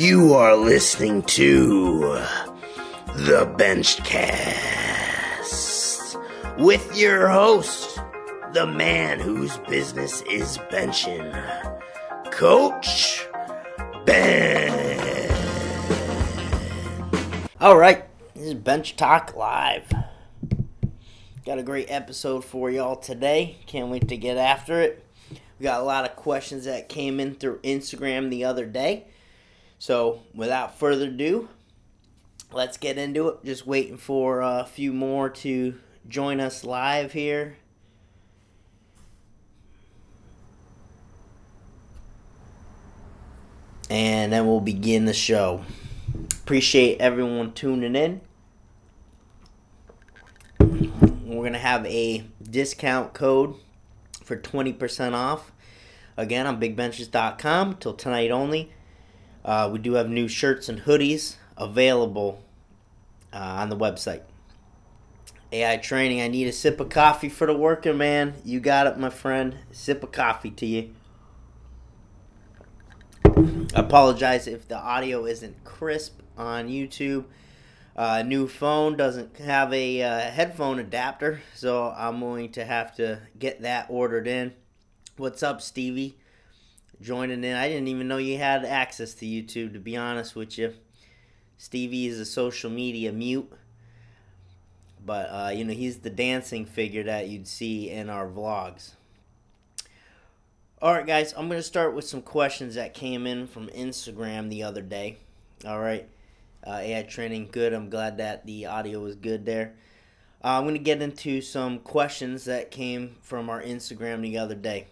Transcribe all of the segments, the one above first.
You are listening to the Benchcast with your host, the man whose business is benching, Coach Ben. All right, this is Bench Talk Live. Got a great episode for y'all today. Can't wait to get after it. We got a lot of questions that came in through Instagram the other day. So, without further ado, let's get into it. Just waiting for a few more to join us live here. And then we'll begin the show. Appreciate everyone tuning in. We're going to have a discount code for 20% off. Again, on bigbenches.com till tonight only. Uh, we do have new shirts and hoodies available uh, on the website. AI training. I need a sip of coffee for the working man. You got it, my friend. Sip of coffee to you. I apologize if the audio isn't crisp on YouTube. Uh, new phone doesn't have a uh, headphone adapter, so I'm going to have to get that ordered in. What's up, Stevie? Joining in. I didn't even know you had access to YouTube, to be honest with you. Stevie is a social media mute, but uh, you know he's the dancing figure that you'd see in our vlogs. All right, guys, I'm going to start with some questions that came in from Instagram the other day. All right. Uh, AI training, good. I'm glad that the audio was good there. Uh, I'm going to get into some questions that came from our Instagram the other day.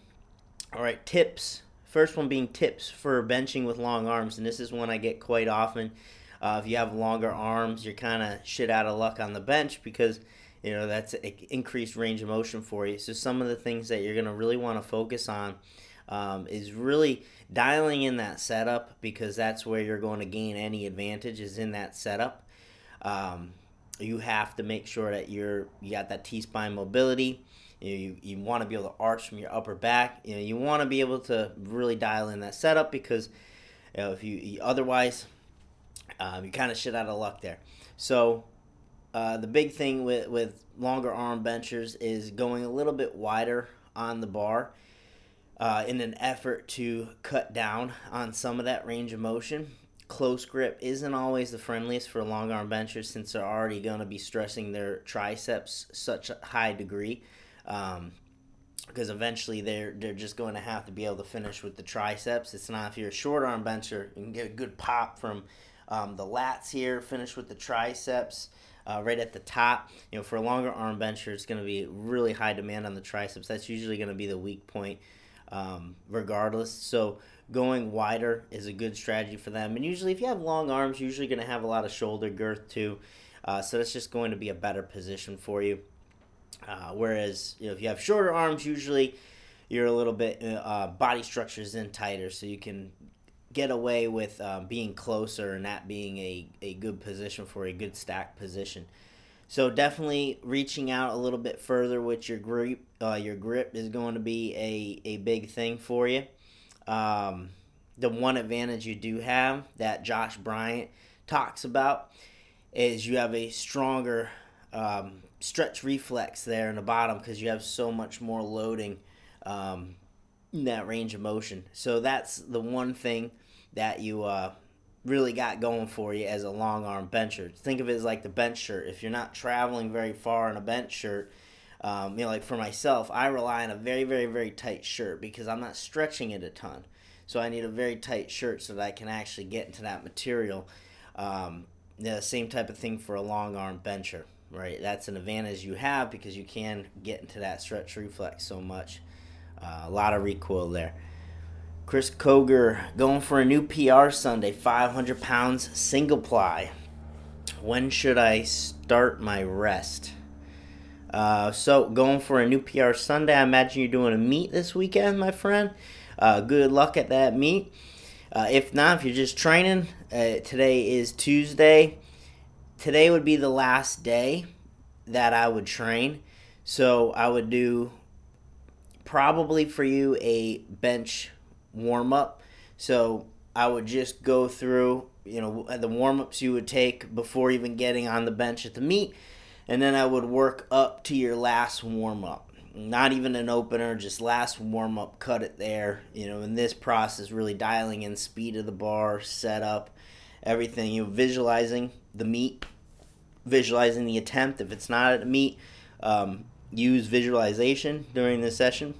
All right, tips. First one being tips for benching with long arms, and this is one I get quite often. Uh, if you have longer arms, you're kind of shit out of luck on the bench because you know that's increased range of motion for you. So some of the things that you're going to really want to focus on um, is really dialing in that setup because that's where you're going to gain any advantage is in that setup. Um, you have to make sure that you're you got that T spine mobility. You, you, you want to be able to arch from your upper back. You know you want to be able to really dial in that setup because you know, if you, you otherwise um, you kind of shit out of luck there. So uh, the big thing with with longer arm benchers is going a little bit wider on the bar uh, in an effort to cut down on some of that range of motion. Close grip isn't always the friendliest for long arm benchers since they're already going to be stressing their triceps such a high degree. Um, because eventually they're they're just going to have to be able to finish with the triceps. It's not if you're a short arm bencher, you can get a good pop from um, the lats here, finish with the triceps. Uh, right at the top. You know, for a longer arm bencher, it's going to be really high demand on the triceps. That's usually going to be the weak point um, regardless. So going wider is a good strategy for them. And usually, if you have long arms, you're usually going to have a lot of shoulder girth too. Uh, so that's just going to be a better position for you. Uh, whereas you know if you have shorter arms, usually you're a little bit uh, body structure is in tighter, so you can get away with uh, being closer and that being a, a good position for a good stack position. So definitely reaching out a little bit further with your grip, uh, your grip is going to be a, a big thing for you. Um, the one advantage you do have that Josh Bryant talks about is you have a stronger um, stretch reflex there in the bottom because you have so much more loading um, in that range of motion. So that's the one thing that you uh, really got going for you as a long arm bencher. Think of it as like the bench shirt. If you're not traveling very far in a bench shirt, um, you know, like for myself, I rely on a very, very, very tight shirt because I'm not stretching it a ton. So I need a very tight shirt so that I can actually get into that material. Um, the same type of thing for a long arm bencher, right? That's an advantage you have because you can get into that stretch reflex so much. Uh, a lot of recoil there. Chris Koger going for a new PR Sunday, 500 pounds single ply. When should I start my rest? Uh, so, going for a new PR Sunday. I imagine you're doing a meet this weekend, my friend. Uh, good luck at that meet. Uh, if not, if you're just training, uh, today is Tuesday. Today would be the last day that I would train. So, I would do probably for you a bench warm up. So I would just go through, you know, the warm ups you would take before even getting on the bench at the meet, and then I would work up to your last warm up. Not even an opener, just last warm up, cut it there. You know, in this process, really dialing in speed of the bar, setup, everything. You know, visualizing the meet, visualizing the attempt. If it's not at a meet, um, use visualization during the session.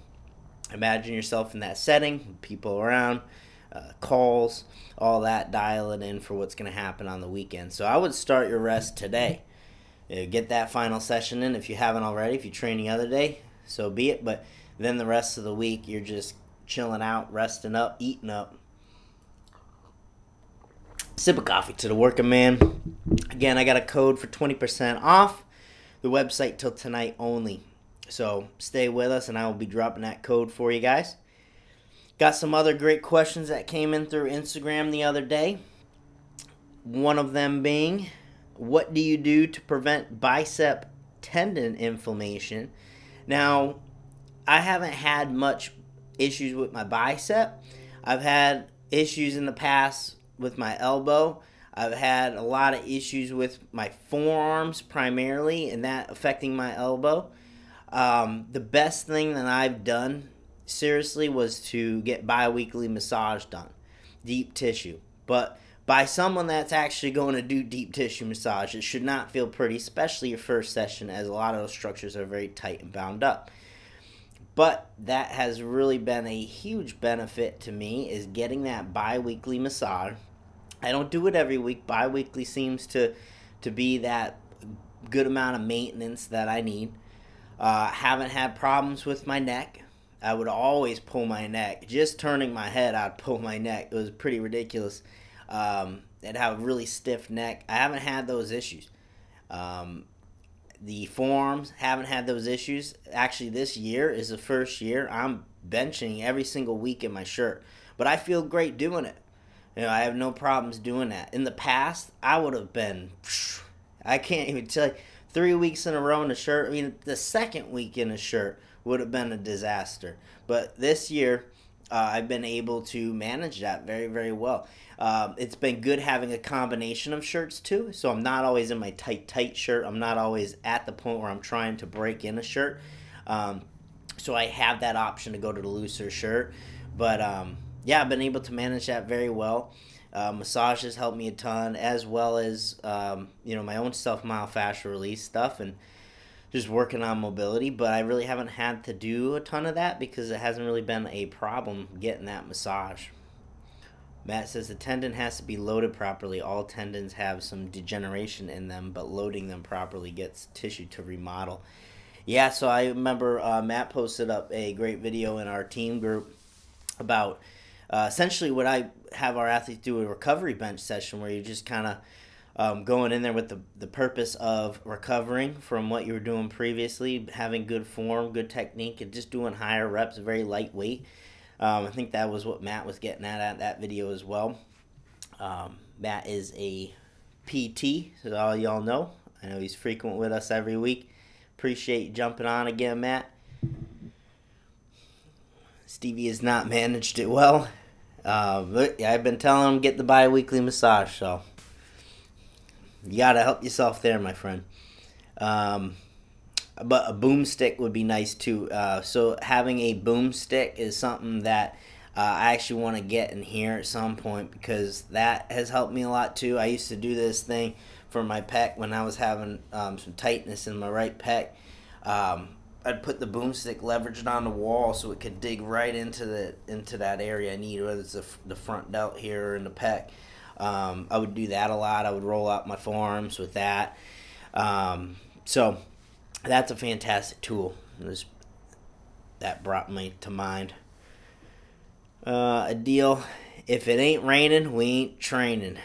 Imagine yourself in that setting, people around, uh, calls, all that, dial it in for what's going to happen on the weekend. So I would start your rest today. Uh, get that final session in if you haven't already. If you train the other day, so be it. But then the rest of the week, you're just chilling out, resting up, eating up. Sip of coffee to the working man. Again, I got a code for 20% off the website till tonight only. So stay with us, and I will be dropping that code for you guys. Got some other great questions that came in through Instagram the other day. One of them being, what do you do to prevent bicep tendon inflammation? Now, I haven't had much issues with my bicep. I've had issues in the past with my elbow. I've had a lot of issues with my forearms primarily, and that affecting my elbow. Um, the best thing that I've done, seriously, was to get biweekly massage done, deep tissue. But by someone that's actually going to do deep tissue massage, it should not feel pretty, especially your first session, as a lot of those structures are very tight and bound up. But that has really been a huge benefit to me is getting that bi-weekly massage. I don't do it every week. Bi-weekly seems to to be that good amount of maintenance that I need. Uh, haven't had problems with my neck. I would always pull my neck. Just turning my head, I'd pull my neck. It was pretty ridiculous. Um, I'd have a really stiff neck. I haven't had those issues. Um, the forearms haven't had those issues. Actually, this year is the first year I'm benching every single week in my shirt, but I feel great doing it. You know, I have no problems doing that. In the past, I would have been, I can't even tell you, three weeks in a row in a shirt. I mean, the second week in a shirt would have been a disaster. But this year, uh, I've been able to manage that very, very well. Um, it's been good having a combination of shirts too. So I'm not always in my tight, tight shirt. I'm not always at the point where I'm trying to break in a shirt. Um, so I have that option to go to the looser shirt. But um, yeah, I've been able to manage that very well. Uh, massages helped me a ton, as well as um, you know my own self myofascial release stuff and just working on mobility. But I really haven't had to do a ton of that because it hasn't really been a problem getting that massage. Matt says the tendon has to be loaded properly. All tendons have some degeneration in them, but loading them properly gets tissue to remodel. Yeah, so I remember uh, Matt posted up a great video in our team group about uh, essentially what I have our athletes do a recovery bench session where you're just kind of um, going in there with the, the purpose of recovering from what you were doing previously, having good form, good technique, and just doing higher reps, very lightweight. Um, I think that was what Matt was getting at at that video as well. Um, Matt is a PT, so all y'all know. I know he's frequent with us every week. Appreciate you jumping on again, Matt. Stevie has not managed it well. Uh, but I've been telling him get the bi-weekly massage, so you gotta help yourself there, my friend. Um, but a boomstick would be nice too. Uh, so having a boomstick is something that uh, I actually want to get in here at some point because that has helped me a lot too. I used to do this thing for my pec when I was having um, some tightness in my right pec. Um, I'd put the boomstick leveraged on the wall so it could dig right into the into that area I need, whether it's the, the front delt here or in the pec. Um, I would do that a lot. I would roll out my forearms with that. Um, so that's a fantastic tool. Was, that brought me to mind. Uh, a deal. If it ain't raining, we ain't training.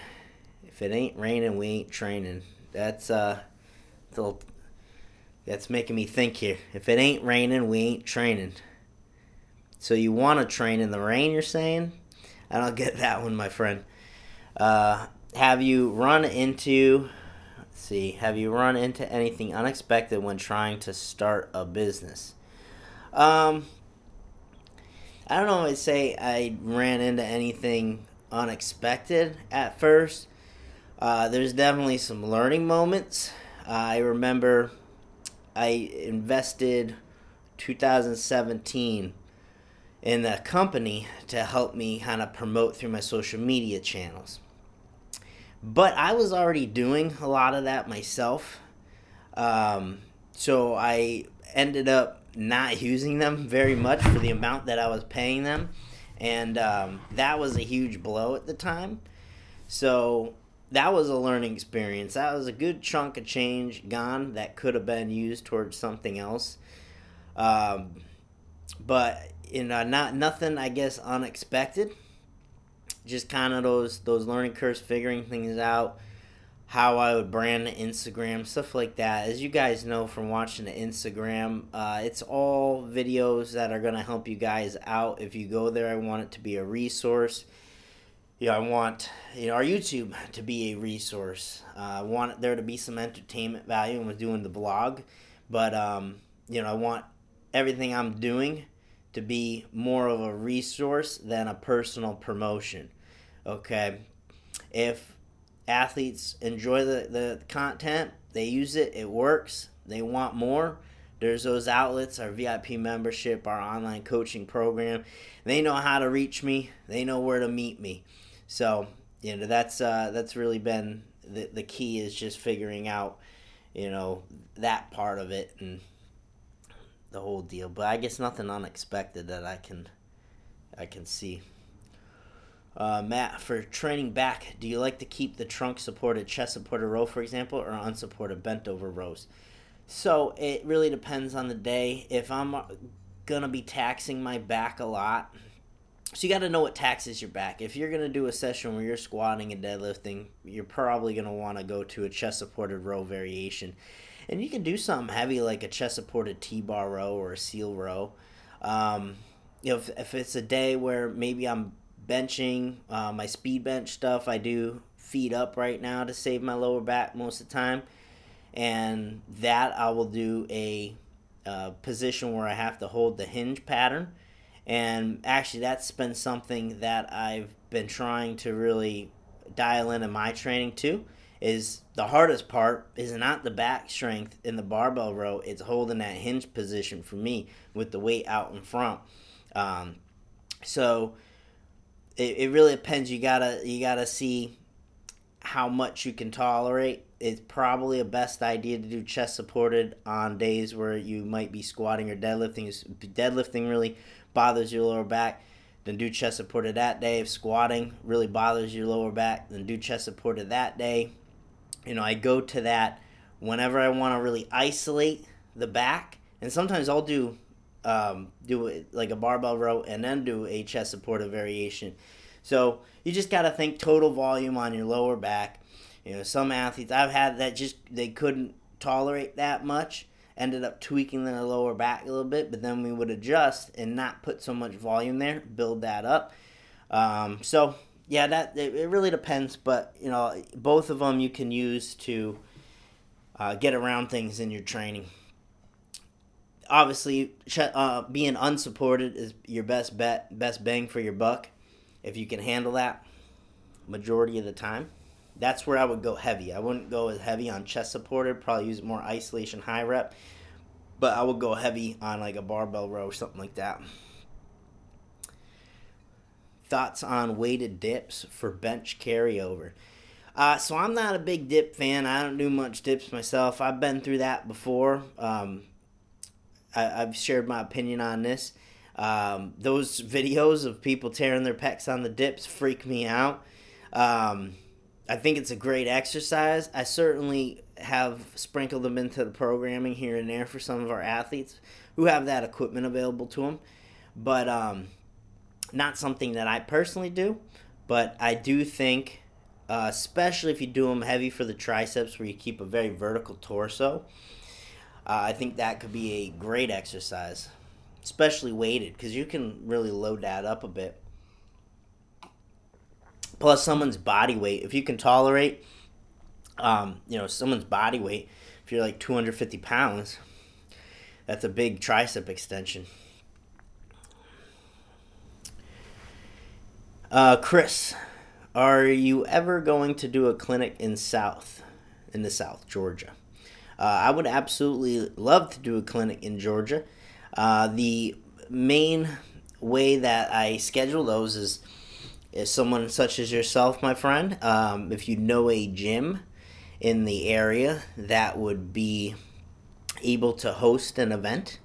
If it ain't raining, we ain't training. That's uh, little, that's making me think here. If it ain't raining, we ain't training. So you want to train in the rain? You're saying? I don't get that one, my friend. Uh, have you run into see, have you run into anything unexpected when trying to start a business? Um, I don't. I'd say I ran into anything unexpected at first. Uh, there's definitely some learning moments. Uh, I remember I invested 2017 in a company to help me kind of promote through my social media channels. But I was already doing a lot of that myself. Um, so I ended up not using them very much for the amount that I was paying them. And um, that was a huge blow at the time. So that was a learning experience. That was a good chunk of change gone that could have been used towards something else. Um, but you know, not nothing I guess unexpected. Just kind of those those learning curves, figuring things out, how I would brand the Instagram, stuff like that. As you guys know from watching the Instagram, uh, it's all videos that are gonna help you guys out. If you go there, I want it to be a resource. You know, I want you know our YouTube to be a resource. Uh, I want there to be some entertainment value. and doing the blog, but um, you know, I want everything I'm doing to be more of a resource than a personal promotion. Okay. If athletes enjoy the, the content, they use it, it works, they want more. There's those outlets, our VIP membership, our online coaching program. They know how to reach me. They know where to meet me. So, you know, that's uh, that's really been the, the key is just figuring out, you know, that part of it and the whole deal. But I guess nothing unexpected that I can I can see. Uh, Matt, for training back, do you like to keep the trunk supported chest supported row, for example, or unsupported bent over rows? So it really depends on the day. If I'm gonna be taxing my back a lot, so you got to know what taxes your back. If you're gonna do a session where you're squatting and deadlifting, you're probably gonna want to go to a chest supported row variation and you can do something heavy like a chest supported T-bar row or a seal row. Um, you know, if, if it's a day where maybe I'm benching uh, my speed bench stuff, I do feet up right now to save my lower back most of the time, and that I will do a uh, position where I have to hold the hinge pattern. And actually, that's been something that I've been trying to really dial in in my training too is the hardest part is not the back strength in the barbell row. It's holding that hinge position for me with the weight out in front. Um, so it, it really depends. You gotta you gotta see how much you can tolerate. It's probably a best idea to do chest supported on days where you might be squatting or deadlifting. Is deadlifting really bothers your lower back. Then do chest supported that day. If squatting really bothers your lower back, then do chest supported that day you know, I go to that whenever I want to really isolate the back, and sometimes I'll do um, do like a barbell row and then do a chest supported variation. So you just got to think total volume on your lower back. You know, some athletes I've had that just they couldn't tolerate that much, ended up tweaking the lower back a little bit, but then we would adjust and not put so much volume there, build that up. Um, so yeah, that it, it really depends, but you know, both of them you can use to uh, get around things in your training. Obviously, uh, being unsupported is your best bet, best bang for your buck. If you can handle that, majority of the time, that's where I would go heavy. I wouldn't go as heavy on chest supported. Probably use more isolation high rep, but I would go heavy on like a barbell row or something like that thoughts on weighted dips for bench carryover. Uh, so I'm not a big dip fan. I don't do much dips myself. I've been through that before. Um, I, have shared my opinion on this. Um, those videos of people tearing their pecs on the dips freak me out. Um, I think it's a great exercise. I certainly have sprinkled them into the programming here and there for some of our athletes who have that equipment available to them. But um, not something that I personally do, but I do think, uh, especially if you do them heavy for the triceps, where you keep a very vertical torso, uh, I think that could be a great exercise, especially weighted, because you can really load that up a bit. Plus, someone's body weight, if you can tolerate, um, you know, someone's body weight, if you're like 250 pounds, that's a big tricep extension. Uh, Chris, are you ever going to do a clinic in South, in the South, Georgia? Uh, I would absolutely love to do a clinic in Georgia. Uh, the main way that I schedule those is, is someone such as yourself, my friend. Um, if you know a gym in the area that would be able to host an event.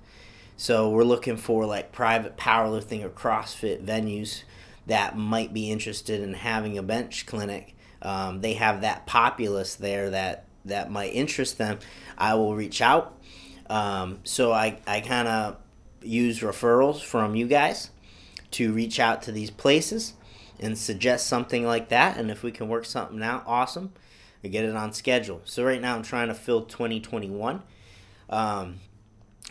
So we're looking for like private powerlifting or CrossFit venues that might be interested in having a bench clinic. Um, they have that populace there that that might interest them. I will reach out. Um, so I, I kind of use referrals from you guys to reach out to these places and suggest something like that. And if we can work something out, awesome. And get it on schedule. So right now I'm trying to fill 2021. Um,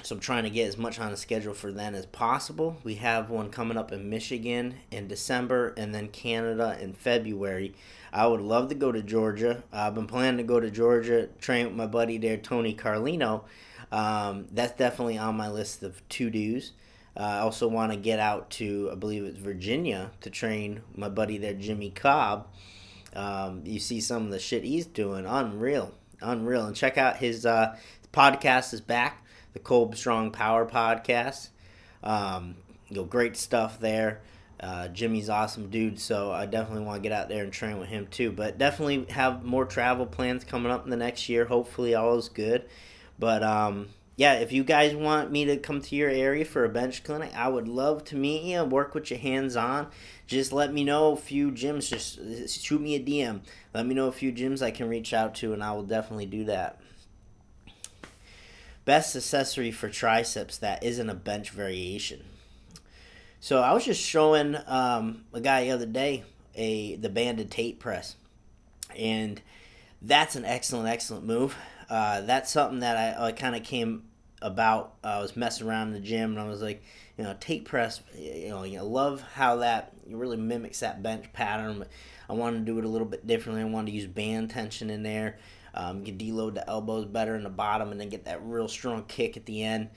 so I'm trying to get as much on the schedule for then as possible. We have one coming up in Michigan in December and then Canada in February. I would love to go to Georgia. I've been planning to go to Georgia, train with my buddy there, Tony Carlino. Um, that's definitely on my list of to dos. Uh, I also want to get out to, I believe it's Virginia, to train my buddy there, Jimmy Kolb. Um, you see some of the shit he's doing, unreal, unreal. And check out his uh, podcast is back the Kolb Strong Power podcast. Um, you know, great stuff there. Uh, Jimmy's awesome dude, so I definitely want to get out there and train with him too. But definitely have more travel plans coming up in the next year. Hopefully, all is good. But um, yeah, if you guys want me to come to your area for a bench clinic, I would love to meet you work with you hands on. Just let me know a few gyms. Just shoot me a DM. Let me know a few gyms I can reach out to, and I will definitely do that best accessory for triceps that isn't a bench variation. So I was just showing um, a guy the other day a the banded Tate press, and that's an excellent, excellent move. Uh, that's something that I, I kind of came about. I was messing around in the gym, and I was like, you know, Tate press. You know, you love how that really mimics that bench pattern. I wanted to do it a little bit differently. I wanted to use band tension in there. Um, you can deload the elbows better in the bottom and then get that real strong kick at the end.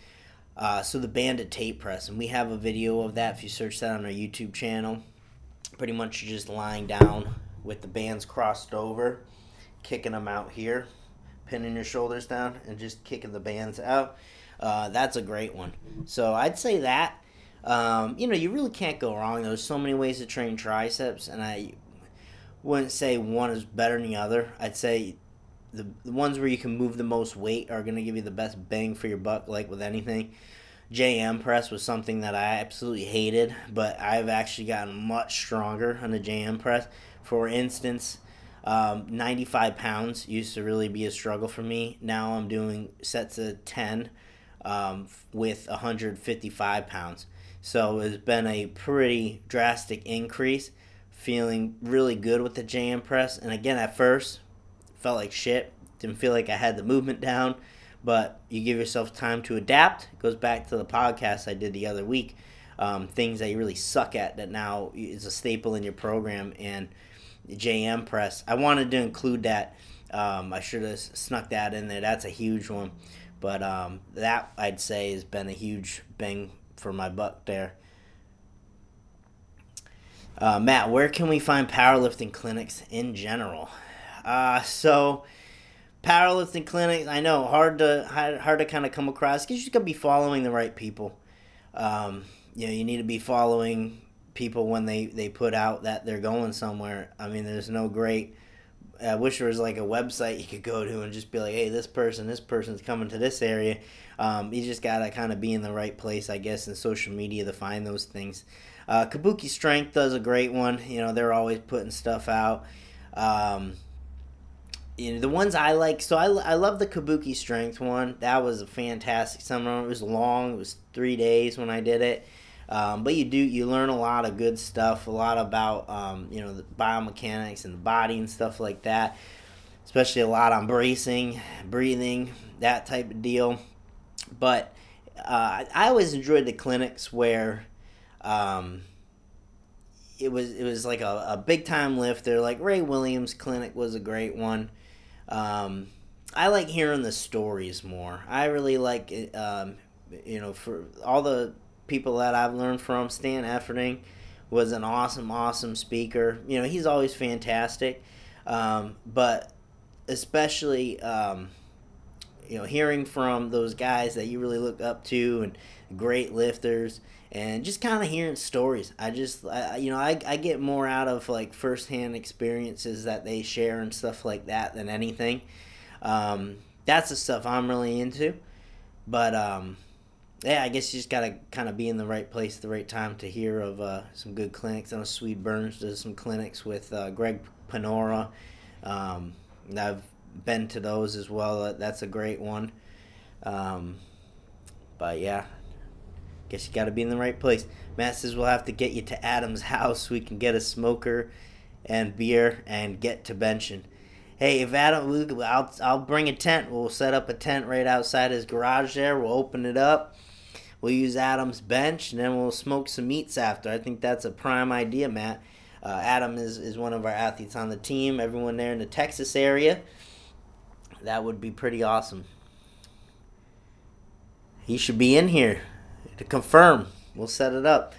Uh, so the banded Tate press, and we have a video of that if you search that on our YouTube channel. Pretty much you're just lying down with the bands crossed over, kicking them out here, pinning your shoulders down, and just kicking the bands out. Uh, that's a great one. So I'd say that. Um, you know, you really can't go wrong. There's so many ways to train triceps, and I wouldn't say one is better than the other. I'd say the, the ones where you can move the most weight are going to give you the best bang for your buck, like with anything. JM press was something that I absolutely hated, but I've actually gotten much stronger on the JM press. For instance, um, 95 pounds used to really be a struggle for me. Now I'm doing sets of 10 um, with 155 pounds. So it's been a pretty drastic increase. Feeling really good with the JM press. And again, at first, felt like shit. Didn't feel like I had the movement down. But you give yourself time to adapt. It goes back to the podcast I did the other week. Um, things that you really suck at that now is a staple in your program and JM press. I wanted to include that. Um, I should have snuck that in there. That's a huge one. But um, that I'd say has been a huge bang for my buck there. Uh, Matt, where can we find powerlifting clinics in general? Uh, so powerlifting clinics, I know hard to hard, to kind of come across because you got to be following the right people. Um, you know, you need to be following people when they they put out that they're going somewhere. I mean, there's no great. I wish there was like a website you could go to and just be like, hey, this person, this person's coming to this area. Um, you just gotta kind of be in the right place, I guess, in social media to find those things. Uh, Kabuki Strength does a great one. You know, they're always putting stuff out. Um, you know the ones I like. So I, I love the Kabuki Strength one. That was a fantastic summer. It was long. It was three days when I did it. Um, but you do you learn a lot of good stuff. A lot about um, you know the biomechanics and the body and stuff like that. Especially a lot on bracing, breathing, that type of deal. But uh, I always enjoyed the clinics where. Um, it was it was like a, a big time lifter. Like Ray Williams Clinic was a great one. Um, I like hearing the stories more. I really like, um, you know, for all the people that I've learned from, Stan Efferding was an awesome, awesome speaker. You know, he's always fantastic, um, but especially um, you know hearing from those guys that you really look up to and great lifters and just kind of hearing stories. I just I, you know I, I get more out of like firsthand experiences that they share and stuff like that than anything. Um, that's the stuff i'm really into. But um, yeah i guess you just gotta kind of be in the right place at the right time to hear of uh, some good clinics i know swede burns does some clinics with uh, greg panora um, i've been to those as well that's a great one um, but yeah Guess you got to be in the right place. Matt says we'll have to get you to Adam's house we can get a smoker and beer and get to benching. Hey, if Adam, I'll I'll bring a tent. We'll set up a tent right outside his garage there. We'll open it up. We'll use Adam's bench, and then we'll smoke some meats after. I think that's a prime idea, Matt. Uh, Adam is, is one of our athletes on the team. Everyone there in the Texas area. That would be pretty awesome. He should be in here to confirm. We'll set it up.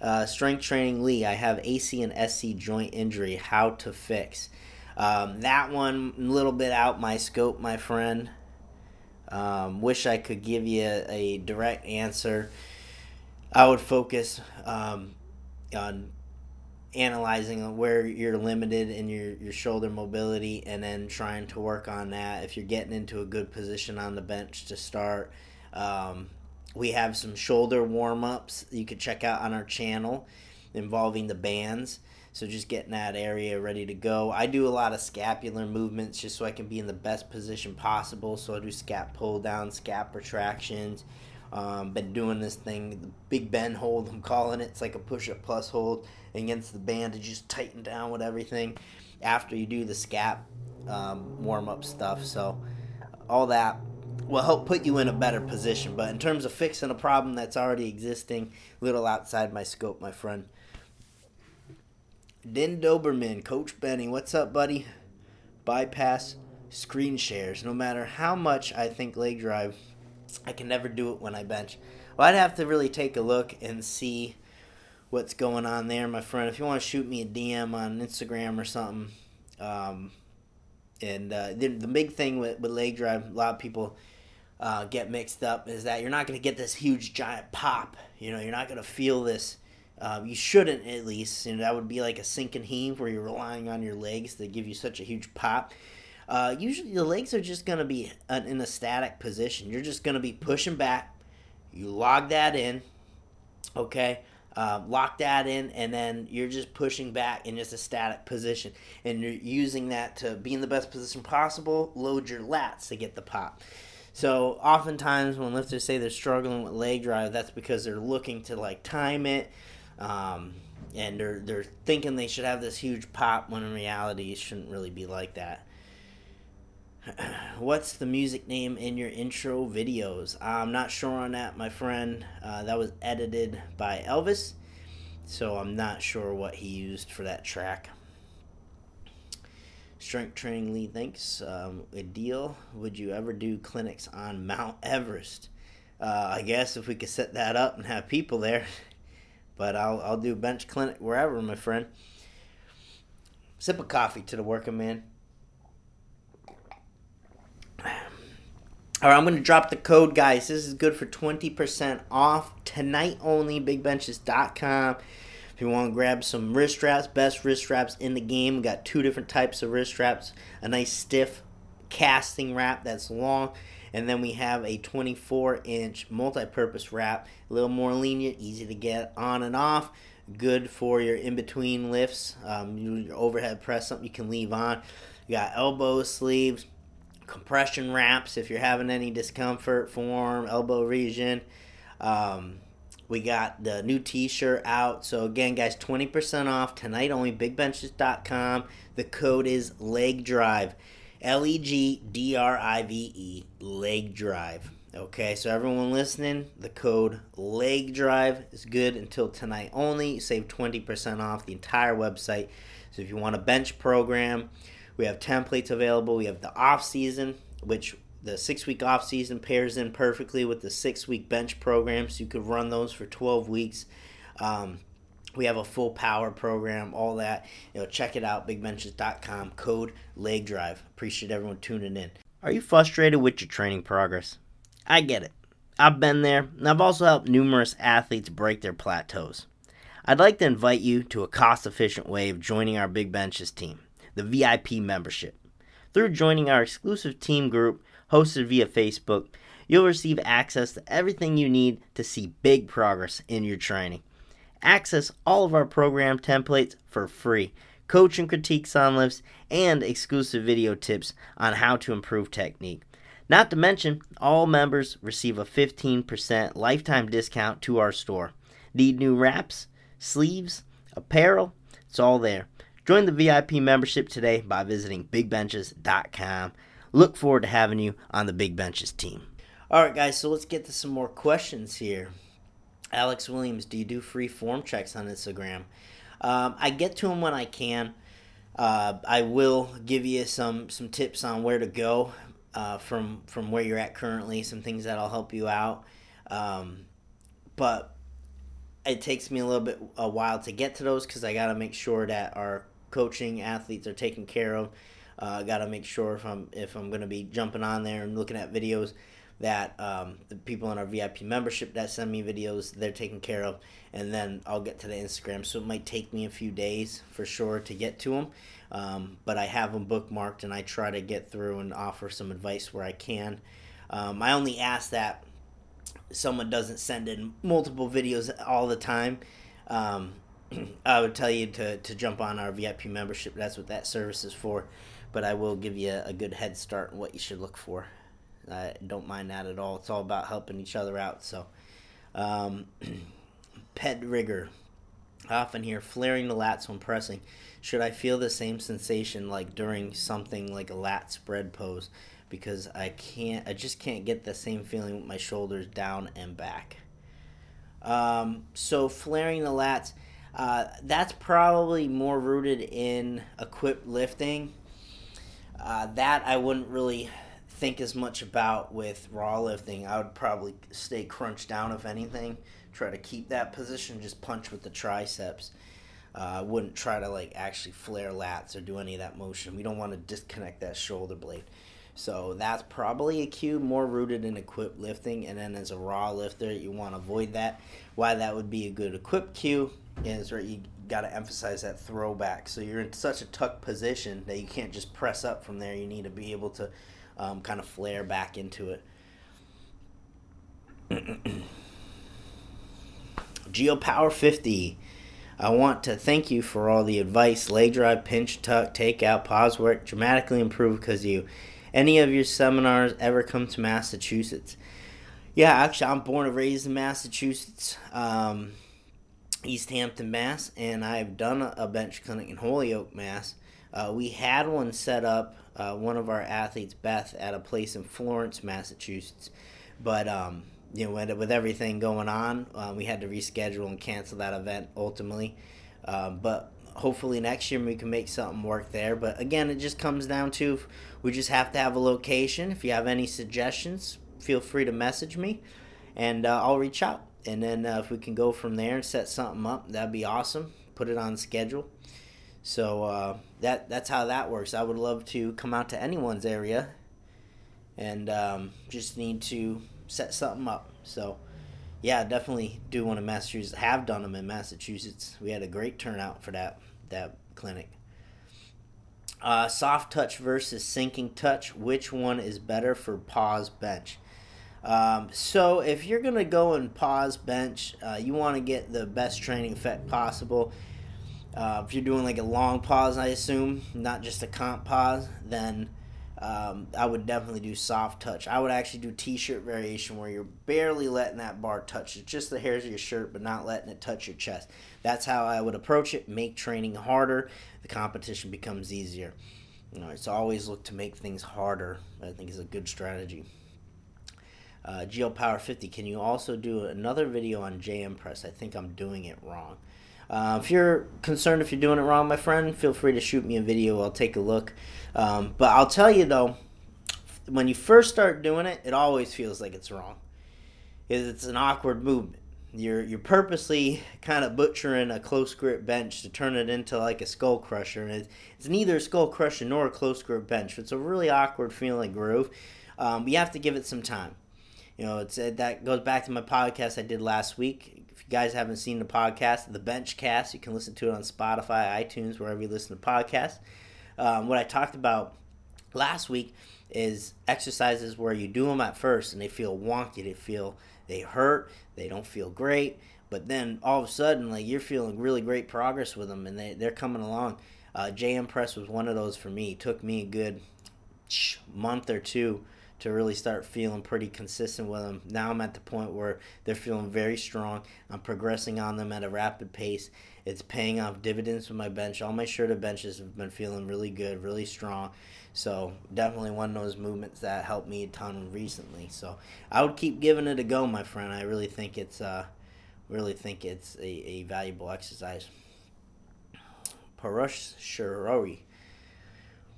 Uh, strength training Lee. I have AC and SC joint injury. How to fix? Um, that one a little bit out my scope, my friend. Um, wish I could give you a, a, direct answer. I would focus um, on analyzing where you're limited in your, your shoulder mobility and then trying to work on that. If you're getting into a good position on the bench to start, um, we have some shoulder warm ups you could check out on our channel involving the bands. So just getting that area ready to go. I do a lot of scapular movements just so I can be in the best position possible. So I do scap pull down, scap retractions. Um, been doing this thing, the big bend hold, I'm calling it. It's like a push up plus hold against the band to just tighten down with everything after you do the scap um, warm up stuff. So all that will help put you in a better position. But in terms of fixing a problem that's already existing, little outside my scope, my friend. Den Doberman, Coach Benny, what's up, buddy? Bypass screen shares. No matter how much I think leg drive, I can never do it when I bench. Well, I'd have to really take a look and see what's going on there, my friend. If you want to shoot me a DM on Instagram or something, um, and uh, the, the big thing with, with leg drive, a lot of people uh, get mixed up is that you're not going to get this huge giant pop. You know, you're not going to feel this. Uh, you shouldn't, at least. And that would be like a sink and heave where you're relying on your legs to give you such a huge pop. Uh, usually, the legs are just going to be in a static position. You're just going to be pushing back. You log that in, okay? Uh, lock that in, and then you're just pushing back in just a static position. And you're using that to be in the best position possible, load your lats to get the pop. So oftentimes when lifters say they're struggling with leg drive, that's because they're looking to like time it, um, and they're they're thinking they should have this huge pop when in reality it shouldn't really be like that. What's the music name in your intro videos? I'm not sure on that, my friend. Uh, that was edited by Elvis, so I'm not sure what he used for that track. Strength Training Lee thinks um, a deal. Would you ever do clinics on Mount Everest? Uh, I guess if we could set that up and have people there, but I'll I'll do bench clinic wherever, my friend. Sip of coffee to the working man. All right, I'm going to drop the code, guys. This is good for 20% off tonight only. BigBenches.com. If you want to grab some wrist straps, best wrist straps in the game, we got two different types of wrist straps. A nice stiff casting wrap that's long, and then we have a 24 inch multi-purpose wrap, a little more lenient, easy to get on and off. Good for your in between lifts, um, your overhead press, something you can leave on. You got elbow sleeves, compression wraps if you're having any discomfort, form, elbow region. Um, we got the new t-shirt out. So again, guys, 20% off tonight only bigbenches.com. The code is leg drive. L E G D R I V E leg drive. Okay, so everyone listening, the code leg drive is good until tonight only. You save 20% off the entire website. So if you want a bench program, we have templates available. We have the off season, which the six week off season pairs in perfectly with the six week bench program, so you could run those for 12 weeks. Um, We have a full power program, all that. You know, check it out, bigbenches.com, code leg drive. Appreciate everyone tuning in. Are you frustrated with your training progress? I get it. I've been there, and I've also helped numerous athletes break their plateaus. I'd like to invite you to a cost efficient way of joining our Big Benches team, the VIP membership. Through joining our exclusive team group hosted via Facebook, you'll receive access to everything you need to see big progress in your training. Access all of our program templates for free, coach and critiques on lifts, and exclusive video tips on how to improve technique. Not to mention, all members receive a 15% lifetime discount to our store. Need new wraps, sleeves, apparel? It's all there. Join the VIP membership today by visiting bigbenches.com. Look forward to having you on the Big Benches team. All right, guys, so let's get to some more questions here. Alex Williams, do you do free form checks on Instagram? Um, I get to them when I can. Uh, I will give you some some tips on where to go uh, from from where you're at currently, some things that'll help you out. Um, but it takes me a little bit a while to get to those because I got to make sure that our coaching athletes are taken care of. Uh, got to make sure if I'm if I'm going to be jumping on there and looking at videos that um, the people in our VIP membership that send me videos they're taken care of, and then I'll get to the Instagram. So it might take me a few days for sure to get to them. Um, but I have them bookmarked and I try to get through and offer some advice where I can. Um, I only ask that someone doesn't send in multiple videos all the time. Um, I would tell you to, to jump on our VIP membership. That's what that service is for. But I will give you a, a good head start on what you should look for. I don't mind that at all. It's all about helping each other out. So, um, Pet Rigger. I often hear flaring the lats when pressing. Should I feel the same sensation like during something like a lat spread pose? Because I can't, I just can't get the same feeling with my shoulders down and back. Um, so flaring the lats, uh, that's probably more rooted in equipped lifting. Uh, that I wouldn't really think as much about with raw lifting. I would probably stay crunched down if anything. Try to keep that position, just punch with the triceps. Uh, I wouldn't try to like actually flare lats or do any of that motion. We don't want to disconnect that shoulder blade. So that's probably a cue more rooted in equipped lifting. And then as a raw lifter, you want to avoid that. Why that would be a good equipped cue is right. You got to emphasize that throwback. So you're in such a tuck position that you can't just press up from there. You need to be able to um, kind of flare back into it. GeoPower 50 I want to thank you for all the advice, Leg drive, pinch, tuck, take out, pause work, dramatically improve because you. Any of your seminars ever come to Massachusetts? Yeah, actually, I'm born and raised in Massachusetts, um, East Hampton, Mass, and I've done a bench clinic in Holyoke, Mass. Uh, we had one set up, uh, one of our athletes, Beth, at a place in Florence, Massachusetts, but um, you know, with, everything going on, uh, we had to reschedule and cancel that event ultimately. Uh, but hopefully next year we can make something work there. But again, it just comes down to we just have to have a location. If you have any suggestions, feel free to message me, and uh, I'll reach out. And then uh, if we can go from there and set something up, that'd be awesome. Put it on schedule. So uh, that that's how that works. I would love to come out to anyone's area, and um, just need to set something up. So, yeah, definitely do one in Massachusetts. Have done them in Massachusetts. We had a great turnout for that that clinic. Uh, soft touch versus sinking touch. Which one is better for pause bench? Um, so if you're gonna go and pause bench, uh, you want to get the best training effect possible. Uh, if you're doing like a long pause, I assume, not just a comp pause, then um, I would definitely do soft touch. I would actually do t-shirt variation where you're barely letting that bar touch just the hairs of your shirt, but not letting it touch your chest. That's how I would approach it. Make training harder. The competition becomes easier. You know, it's always look to make things harder. I think is a good strategy. Uh, Geo Power 50. Can you also do another video on JM Press? I think I'm doing it wrong. Uh, if you're concerned if you're doing it wrong, my friend, feel free to shoot me a video. I'll take a look. Um, but I'll tell you though, when you first start doing it, it always feels like it's wrong. It's an awkward movement. you're you're purposely kind of butchering a close grip bench to turn it into like a skull crusher, and it's, neither a skull crusher nor a close grip bench. It's a really awkward feeling groove. Um, you have to give it some time. You know, it's uh, that goes back to my podcast I did last week. If you guys haven't seen the podcast, the Bench Cast, you can listen to it on Spotify, iTunes, wherever you listen to podcasts. Um, what I talked about last week is exercises where you do them at first and they feel wonky, they feel they hurt, they don't feel great, but then all of a sudden, like you're feeling really great progress with them and they, they're coming along. Uh, JM Press was one of those for me. It took me a good month or two to really start feeling pretty consistent with them. Now I'm at the point where they're feeling very strong. I'm progressing on them at a rapid pace. It's paying off dividends with my bench. All my shoulder benches have been feeling really good, really strong. So definitely one of those movements that helped me a ton recently. So I would keep giving it a go, my friend. I really think it's uh, really think it's a, a valuable exercise. Parush Shirori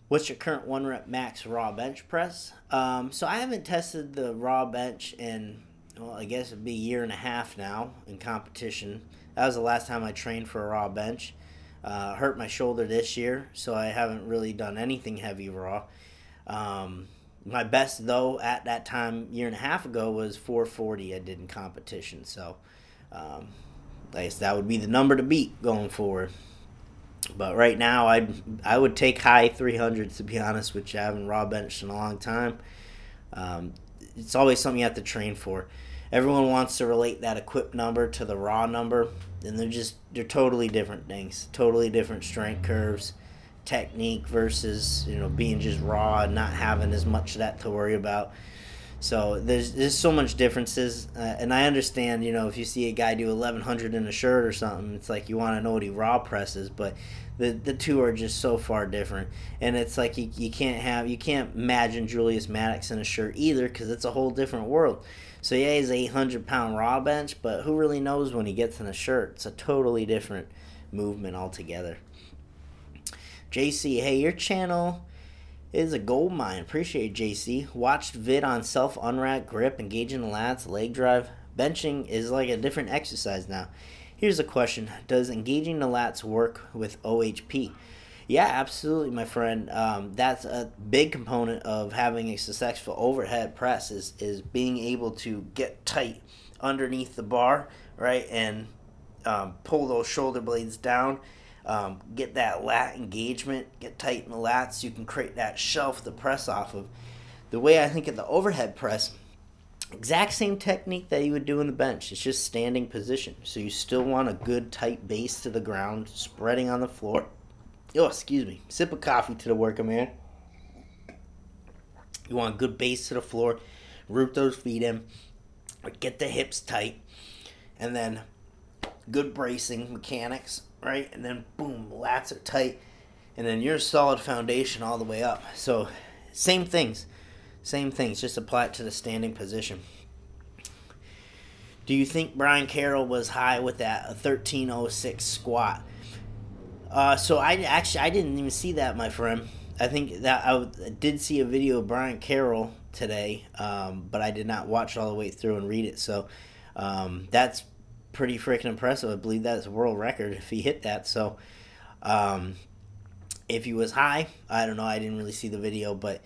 what's your current one rep max raw bench press? Um, so I haven't tested the raw bench in, well, I guess it'd be a year and a half now in competition. That was the last time I trained for a raw bench. Uh, hurt my shoulder this year, so I haven't really done anything heavy raw. Um, my best though at that time, year and a half ago, was 440. I did in competition, so um, I guess that would be the number to beat going forward. But right now, I I would take high 300s to be honest with you. I haven't raw benched in a long time. Um, it's always something you have to train for. Everyone wants to relate that equip number to the raw number, and they're just they're totally different things. Totally different strength curves, technique versus you know being just raw and not having as much of that to worry about. So there's there's so much differences, uh, and I understand. You know, if you see a guy do 1100 in a shirt or something, it's like you want to know what he raw presses, but the the two are just so far different, and it's like you, you can't have you can't imagine Julius Maddox in a shirt either because it's a whole different world. So yeah, he's 800 pound raw bench, but who really knows when he gets in a shirt? It's a totally different movement altogether. JC, hey, your channel is a gold mine. Appreciate JC. Watched vid on self unrack grip, engaging the lats, leg drive. Benching is like a different exercise now. Here's a question Does engaging the lats work with OHP? Yeah, absolutely, my friend. Um, that's a big component of having a successful overhead press is, is being able to get tight underneath the bar, right, and um, pull those shoulder blades down um, get that lat engagement, get tight in the lats you can create that shelf to press off of. The way I think of the overhead press, exact same technique that you would do in the bench. It's just standing position. So you still want a good tight base to the ground, spreading on the floor. Oh, excuse me. Sip of coffee to the worker man. You want a good base to the floor, root those feet in, get the hips tight, and then good bracing mechanics right? And then boom, lats are tight, and then you're a solid foundation all the way up. So, same things, same things. Just apply it to the standing position. Do you think Brian Carroll was high with that a 1306 squat? Uh, so I actually I didn't even see that, my friend. I think that I did see a video of Brian Carroll today, um, but I did not watch all the way through and read it. So um, that's pretty freaking impressive. I believe that's a world record if he hit that. So, um, if he was high, I don't know. I didn't really see the video, but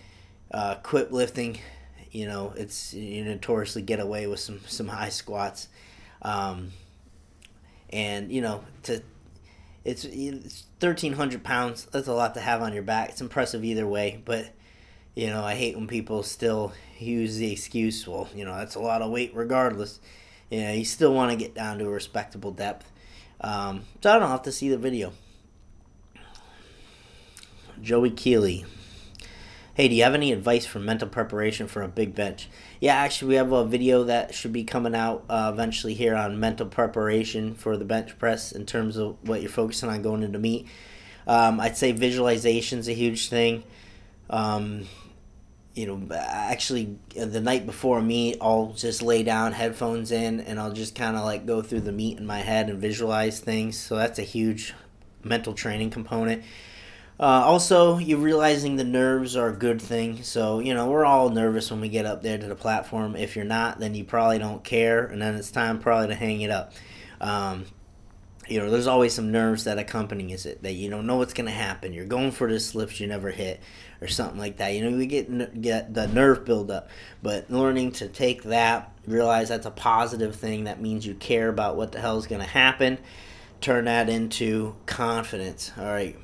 uh, quit lifting, you know, it's you notoriously get away with some some high squats, um, and you know to it's, it's thirteen hundred pounds. That's a lot to have on your back. It's impressive either way, but you know I hate when people still use the excuse. Well, you know that's a lot of weight regardless yeah, you still want to get down to a respectable depth. Um, so I don't have to see the video. Joey Keeley. Hey, do you have any advice for mental preparation for a big bench? Yeah, actually, we have a video that should be coming out uh, eventually here on mental preparation for the bench press in terms of what you're focusing on going into meet. Um, I'd say visualization is a huge thing. Um, you know, actually the night before a meet, I'll just lay down headphones in and I'll just kind of like go through the meet in my head and visualize things. So that's a huge mental training component. Uh, also, you realizing the nerves are a good thing. So, you know, we're all nervous when we get up there to the platform. If you're not, then you probably don't care, and then it's time probably to hang it up. Um, you know, there's always some nerves that accompany it that you don't know what's going to happen. You're going for this lift you never hit or something like that. You know, we get get the nerve buildup, but learning to take that, realize that's a positive thing. That means you care about what the hell is going to happen. Turn that into confidence. All right,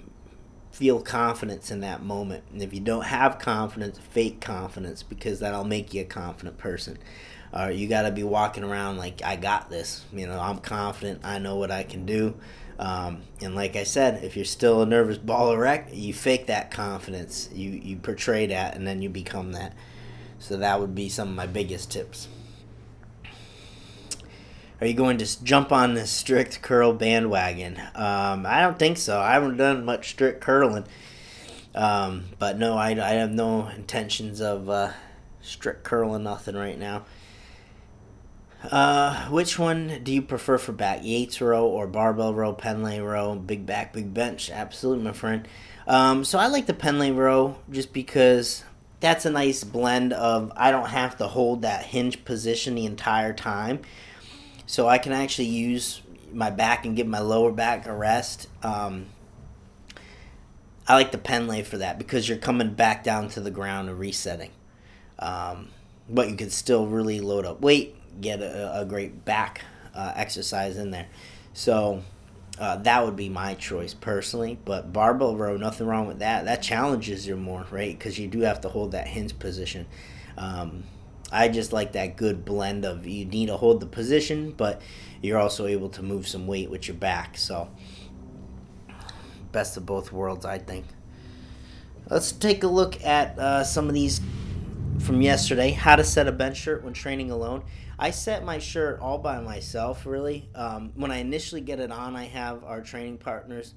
feel confidence in that moment. And if you don't have confidence, fake confidence because that'll make you a confident person. Uh, you got to be walking around like I got this. You know, I'm confident. I know what I can do. Um, and like I said, if you're still a nervous ball of wreck, you fake that confidence. You you portray that, and then you become that. So that would be some of my biggest tips. Are you going to jump on the strict curl bandwagon? Um, I don't think so. I haven't done much strict curling. Um, but no, I, I have no intentions of uh, strict curling nothing right now. Uh, which one do you prefer for back? Yates row or barbell row, Pendlay row, big back, big bench? Absolutely, my friend. Um, so I like the Pendlay row just because that's a nice blend of I don't have to hold that hinge position the entire time. So I can actually use my back and give my lower back a rest. Um, I like the Pendlay for that because you're coming back down to the ground and resetting. Um, but you can still really load up weight get a, a great back uh, exercise in there. So uh, that would be my choice personally. But barbell row, nothing wrong with that. That challenges you more, right? Because you do have to hold that hinge position. Um, I just like that good blend of you need to hold the position, but you're also able to move some weight with your back. So best of both worlds, I think. Let's take a look at uh, some of these from yesterday. How to set a bench shirt when training alone. I set my shirt all by myself, really. Um, when I initially get it on, I have our training partners.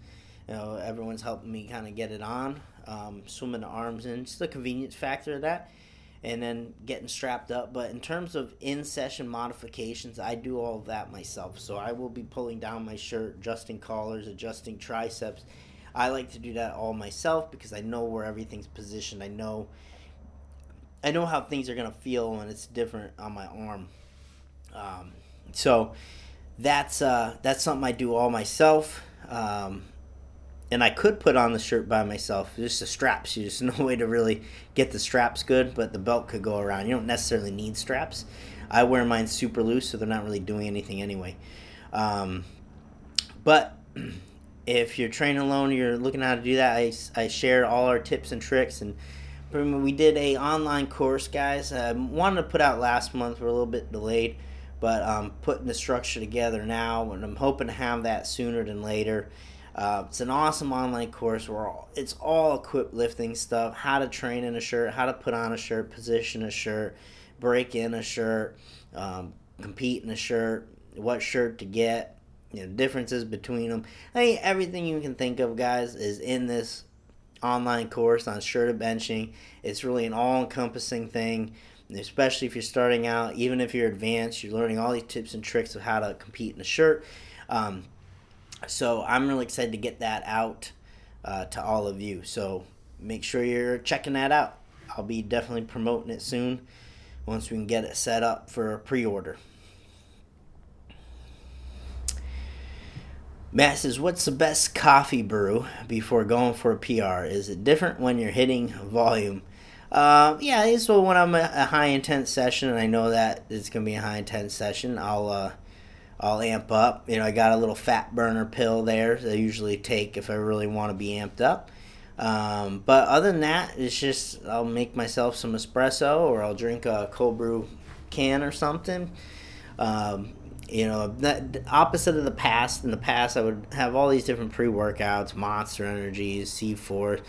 You know, everyone's helping me kind of get it on, um, swimming the arms in. Just the convenience factor of that, and then getting strapped up. But in terms of in-session modifications, I do all that myself. So I will be pulling down my shirt, adjusting collars, adjusting triceps. I like to do that all myself because I know where everything's positioned. I know I know how things are gonna feel when it's different on my arm. Um, so that's uh, that's something I do all myself. Um, and I could put on the shirt by myself. Just the straps. You just no way to really get the straps good, but the belt could go around. You don't necessarily need straps. I wear mine super loose, so they're not really doing anything anyway. Um, but if you're training alone, you're looking how to do that. I, I share all our tips and tricks and we did a online course, guys. I wanted to put out last month. We're a little bit delayed but I'm putting the structure together now, and I'm hoping to have that sooner than later. Uh, it's an awesome online course where all, it's all equipped lifting stuff how to train in a shirt, how to put on a shirt, position a shirt, break in a shirt, um, compete in a shirt, what shirt to get, you know, differences between them. I mean, everything you can think of, guys, is in this online course on shirt benching. It's really an all encompassing thing especially if you're starting out, even if you're advanced, you're learning all these tips and tricks of how to compete in a shirt. Um, so I'm really excited to get that out uh, to all of you. So make sure you're checking that out. I'll be definitely promoting it soon once we can get it set up for a pre-order. Matt says, "What's the best coffee brew before going for a PR? Is it different when you're hitting volume?" Uh, yeah, so when I'm a, a high intense session, and I know that it's gonna be a high intense session, I'll uh, I'll amp up. You know, I got a little fat burner pill there that I usually take if I really want to be amped up. Um, but other than that, it's just I'll make myself some espresso or I'll drink a cold brew can or something. Um, you know, that opposite of the past. In the past, I would have all these different pre workouts, Monster Energies, C4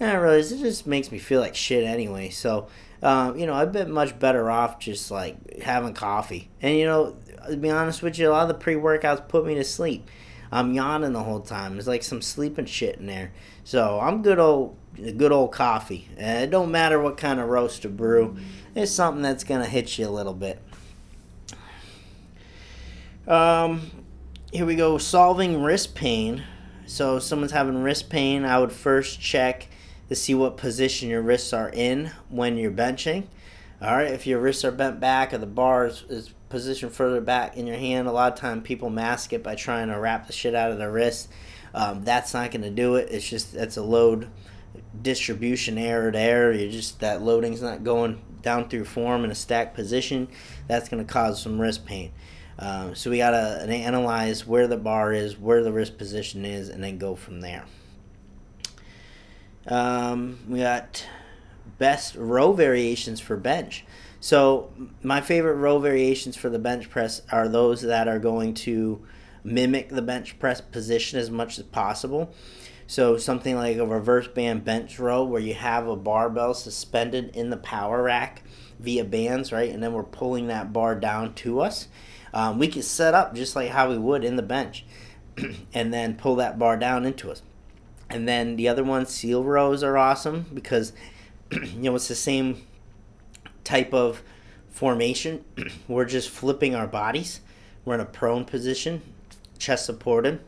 and I realized it just makes me feel like shit anyway. So, um, you know, I've been much better off just like having coffee. And, you know, to be honest with you, a lot of the pre workouts put me to sleep. I'm yawning the whole time. There's like some sleeping shit in there. So I'm good old good old coffee. And it don't matter what kind of roast or brew. It's something that's gonna hit you a little bit. Um, here we go. Solving wrist pain So someone's having wrist pain, I would first check to see what position your wrists are in when you're benching. All right, if your wrists are bent back or the bar is, is positioned further back in your hand, a lot of time people mask it by trying to wrap the shit out of their wrist. Um, that's not going to do it. It's just that's a load distribution error there. You just that loading's not going down through form in a stacked position. That's going to cause some wrist pain. Um, so we got to analyze where the bar is, where the wrist position is, and then go from there. Um, we got best row variations for bench. So my favorite row variations for the bench press are those that are going to mimic the bench press position as much as possible. So something like a reverse band bench row where you have a barbell suspended in the power rack via bands, right? And then we're pulling that bar down to us. Um, we can set up just like how we would in the bench and then pull that bar down into us. And then the other ones, seal rows are awesome because you know it's the same type of formation. We're just flipping our bodies. We're in a prone position, chest supported,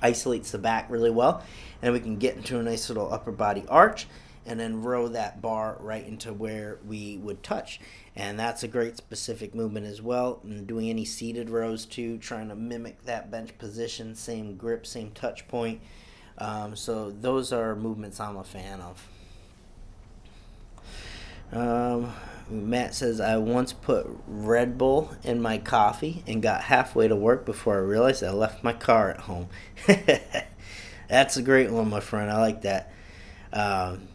isolates the back really well, and we can get into a nice little upper body arch and then row that bar right into where we would touch. And that's a great specific movement as well. And doing any seated rows too, trying to mimic that bench position, same grip, same touch point. Um, so those are movements I'm a fan of. Um, Matt says I once put Red Bull in my coffee and got halfway to work before I realized I left my car at home. That's a great one, my friend. I like that. Um,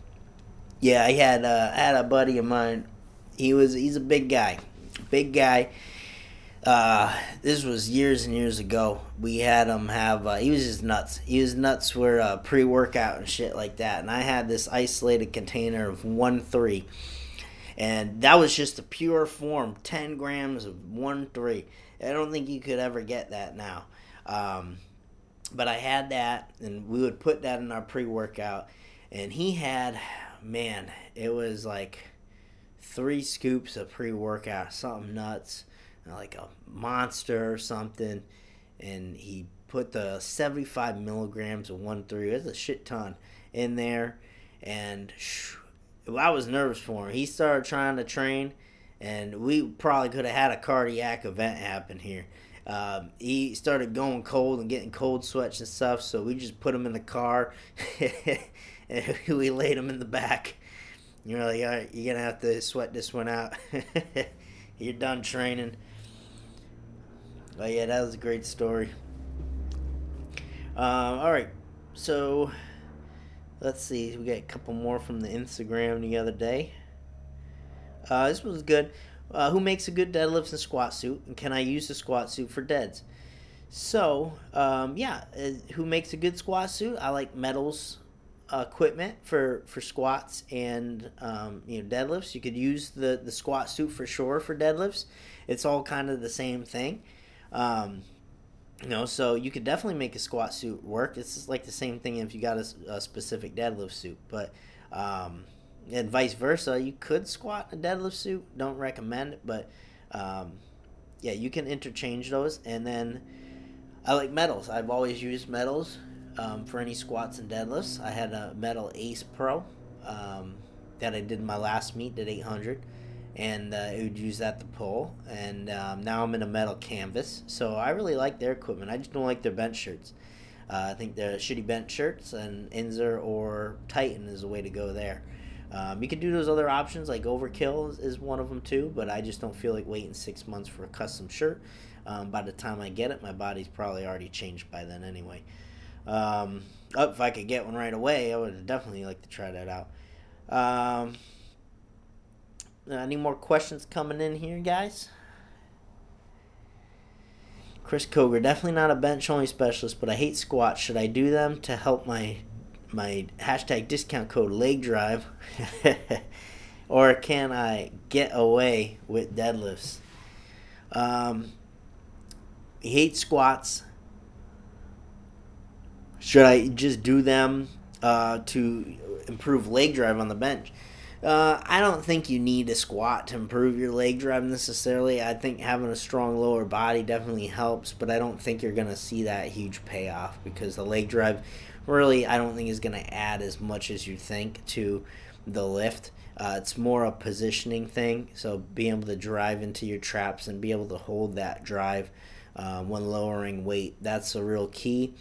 yeah, I had uh, I had a buddy of mine. He was he's a big guy, big guy. Uh, this was years and years ago. We had him have. Uh, he was just nuts. He was nuts for uh, pre workout and shit like that. And I had this isolated container of one three, and that was just a pure form, ten grams of one three. I don't think you could ever get that now. Um, but I had that, and we would put that in our pre workout. And he had, man, it was like three scoops of pre workout, something nuts, like a monster or something. And he put the 75 milligrams of 1 3, that's a shit ton, in there. And I was nervous for him. He started trying to train, and we probably could have had a cardiac event happen here. Um, he started going cold and getting cold sweats and stuff, so we just put him in the car and we laid him in the back. You're like, all right, you're gonna have to sweat this one out. you're done training. But yeah, that was a great story. Um, all right, so let's see. We got a couple more from the Instagram the other day. Uh, this was good. Uh, who makes a good deadlifts and squat suit? And can I use the squat suit for deads? So, um, yeah, uh, who makes a good squat suit? I like metals equipment for, for squats and um, you know deadlifts. You could use the, the squat suit for sure for deadlifts. It's all kind of the same thing. Um, you know, so you could definitely make a squat suit work. It's just like the same thing if you got a, a specific deadlift suit, but um, and vice versa. You could squat a deadlift suit. Don't recommend it, but um, yeah, you can interchange those. And then I like metals. I've always used metals um, for any squats and deadlifts. I had a metal Ace Pro um, that I did my last meet, did 800, and uh, it would use that to pull. And um, now I'm in a metal canvas, so I really like their equipment. I just don't like their bench shirts. Uh, I think they're shitty bench shirts, and Inzer or Titan is the way to go there. Um, you can do those other options like Overkill is, is, one of them too, but I just don't feel like waiting six months for a custom shirt. Um, by the time I get it, my body's probably already changed by then anyway. Um, if I could get one right away, I would definitely like to try that out. Um, any more questions coming in here, guys? Chris Koger, definitely not a bench only specialist, but I hate squats. Should I do them to help my my hashtag discount code leg drive or can I get away with deadlifts? Um, he hates squats. Should I just do them uh, to improve leg drive on the bench? Uh, I don't think you need a squat to improve your leg drive necessarily. I think having a strong lower body definitely helps, but I don't think you're going to see that huge payoff because the leg drive really, I don't think is going to add as much as you think to the lift. Uh, it's more a positioning thing, so being able to drive into your traps and be able to hold that drive uh, when lowering weight, that's a real key.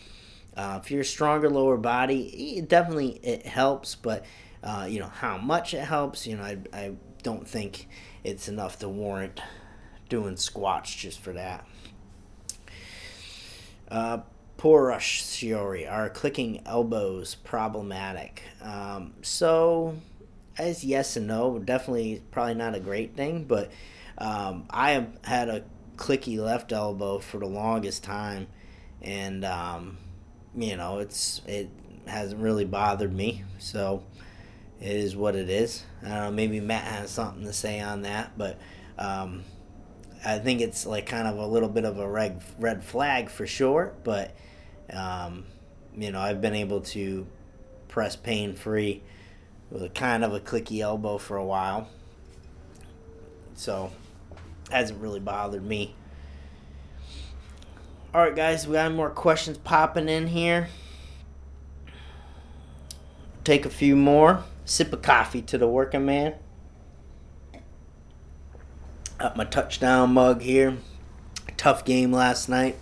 Uh, if you're a stronger lower body, it definitely it helps, but uh, you know how much it helps. You know, I, I don't think it's enough to warrant doing squats just for that. Uh, poor rush Shiori, are clicking elbows problematic? Um, so, as yes and no, definitely probably not a great thing, but um, I have had a clicky left elbow for the longest time, and um, you know it's it hasn't really bothered me. So it is what it is. I don't know. Maybe Matt has something to say on that, but um, I think it's like kind of a little bit of a red red flag for sure. But um, you know, I've been able to press pain free with a kind of a clicky elbow for a while, so hasn't really bothered me. All right, guys, we got more questions popping in here. Take a few more. Sip of coffee to the working man. Up my touchdown mug here. Tough game last night.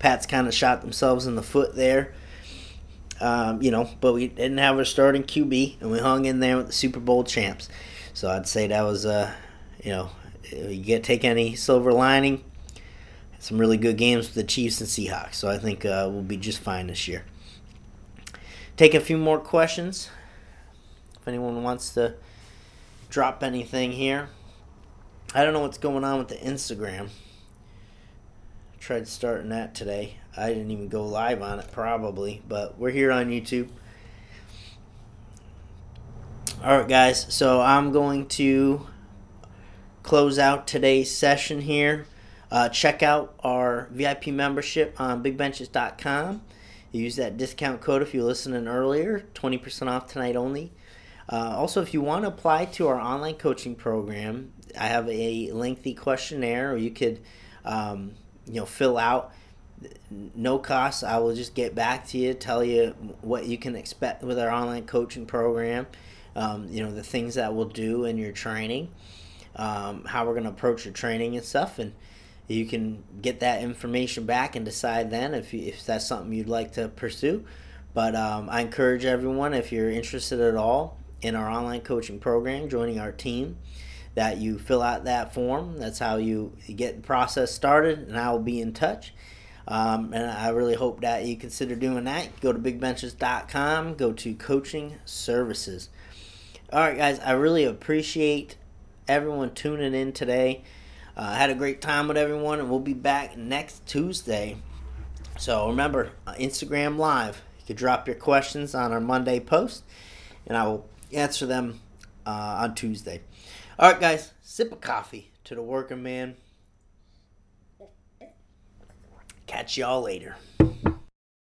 Pats kind of shot themselves in the foot there. Um, you know, but we didn't have a starting QB, and we hung in there with the Super Bowl champs. So I'd say that was, uh, you know, you get take any silver lining. Some really good games with the Chiefs and Seahawks. So I think uh, we'll be just fine this year. Take a few more questions. If anyone wants to drop anything here, I don't know what's going on with the Instagram. Tried starting that today. I didn't even go live on it, probably, but we're here on YouTube. All right, guys. So I'm going to close out today's session here. Uh, check out our VIP membership on bigbenches.com. Use that discount code if you're listening earlier, 20% off tonight only. Uh, also, if you want to apply to our online coaching program, I have a lengthy questionnaire, or you could, um, you know, fill out. No cost. I will just get back to you, tell you what you can expect with our online coaching program. Um, you know, the things that we'll do in your training, um, how we're going to approach your training and stuff, and you can get that information back and decide then if, you, if that's something you'd like to pursue. But um, I encourage everyone, if you're interested at all, in our online coaching program, joining our team, that you fill out that form. That's how you get the process started, and I will be in touch. Um, and I really hope that you consider doing that. Go to bigbenches.com, go to coaching services. All right, guys, I really appreciate everyone tuning in today. Uh, had a great time with everyone, and we'll be back next Tuesday. So remember, uh, Instagram Live. You can drop your questions on our Monday post, and I will answer them uh, on Tuesday. All right, guys, sip of coffee to the working man. Catch y'all later.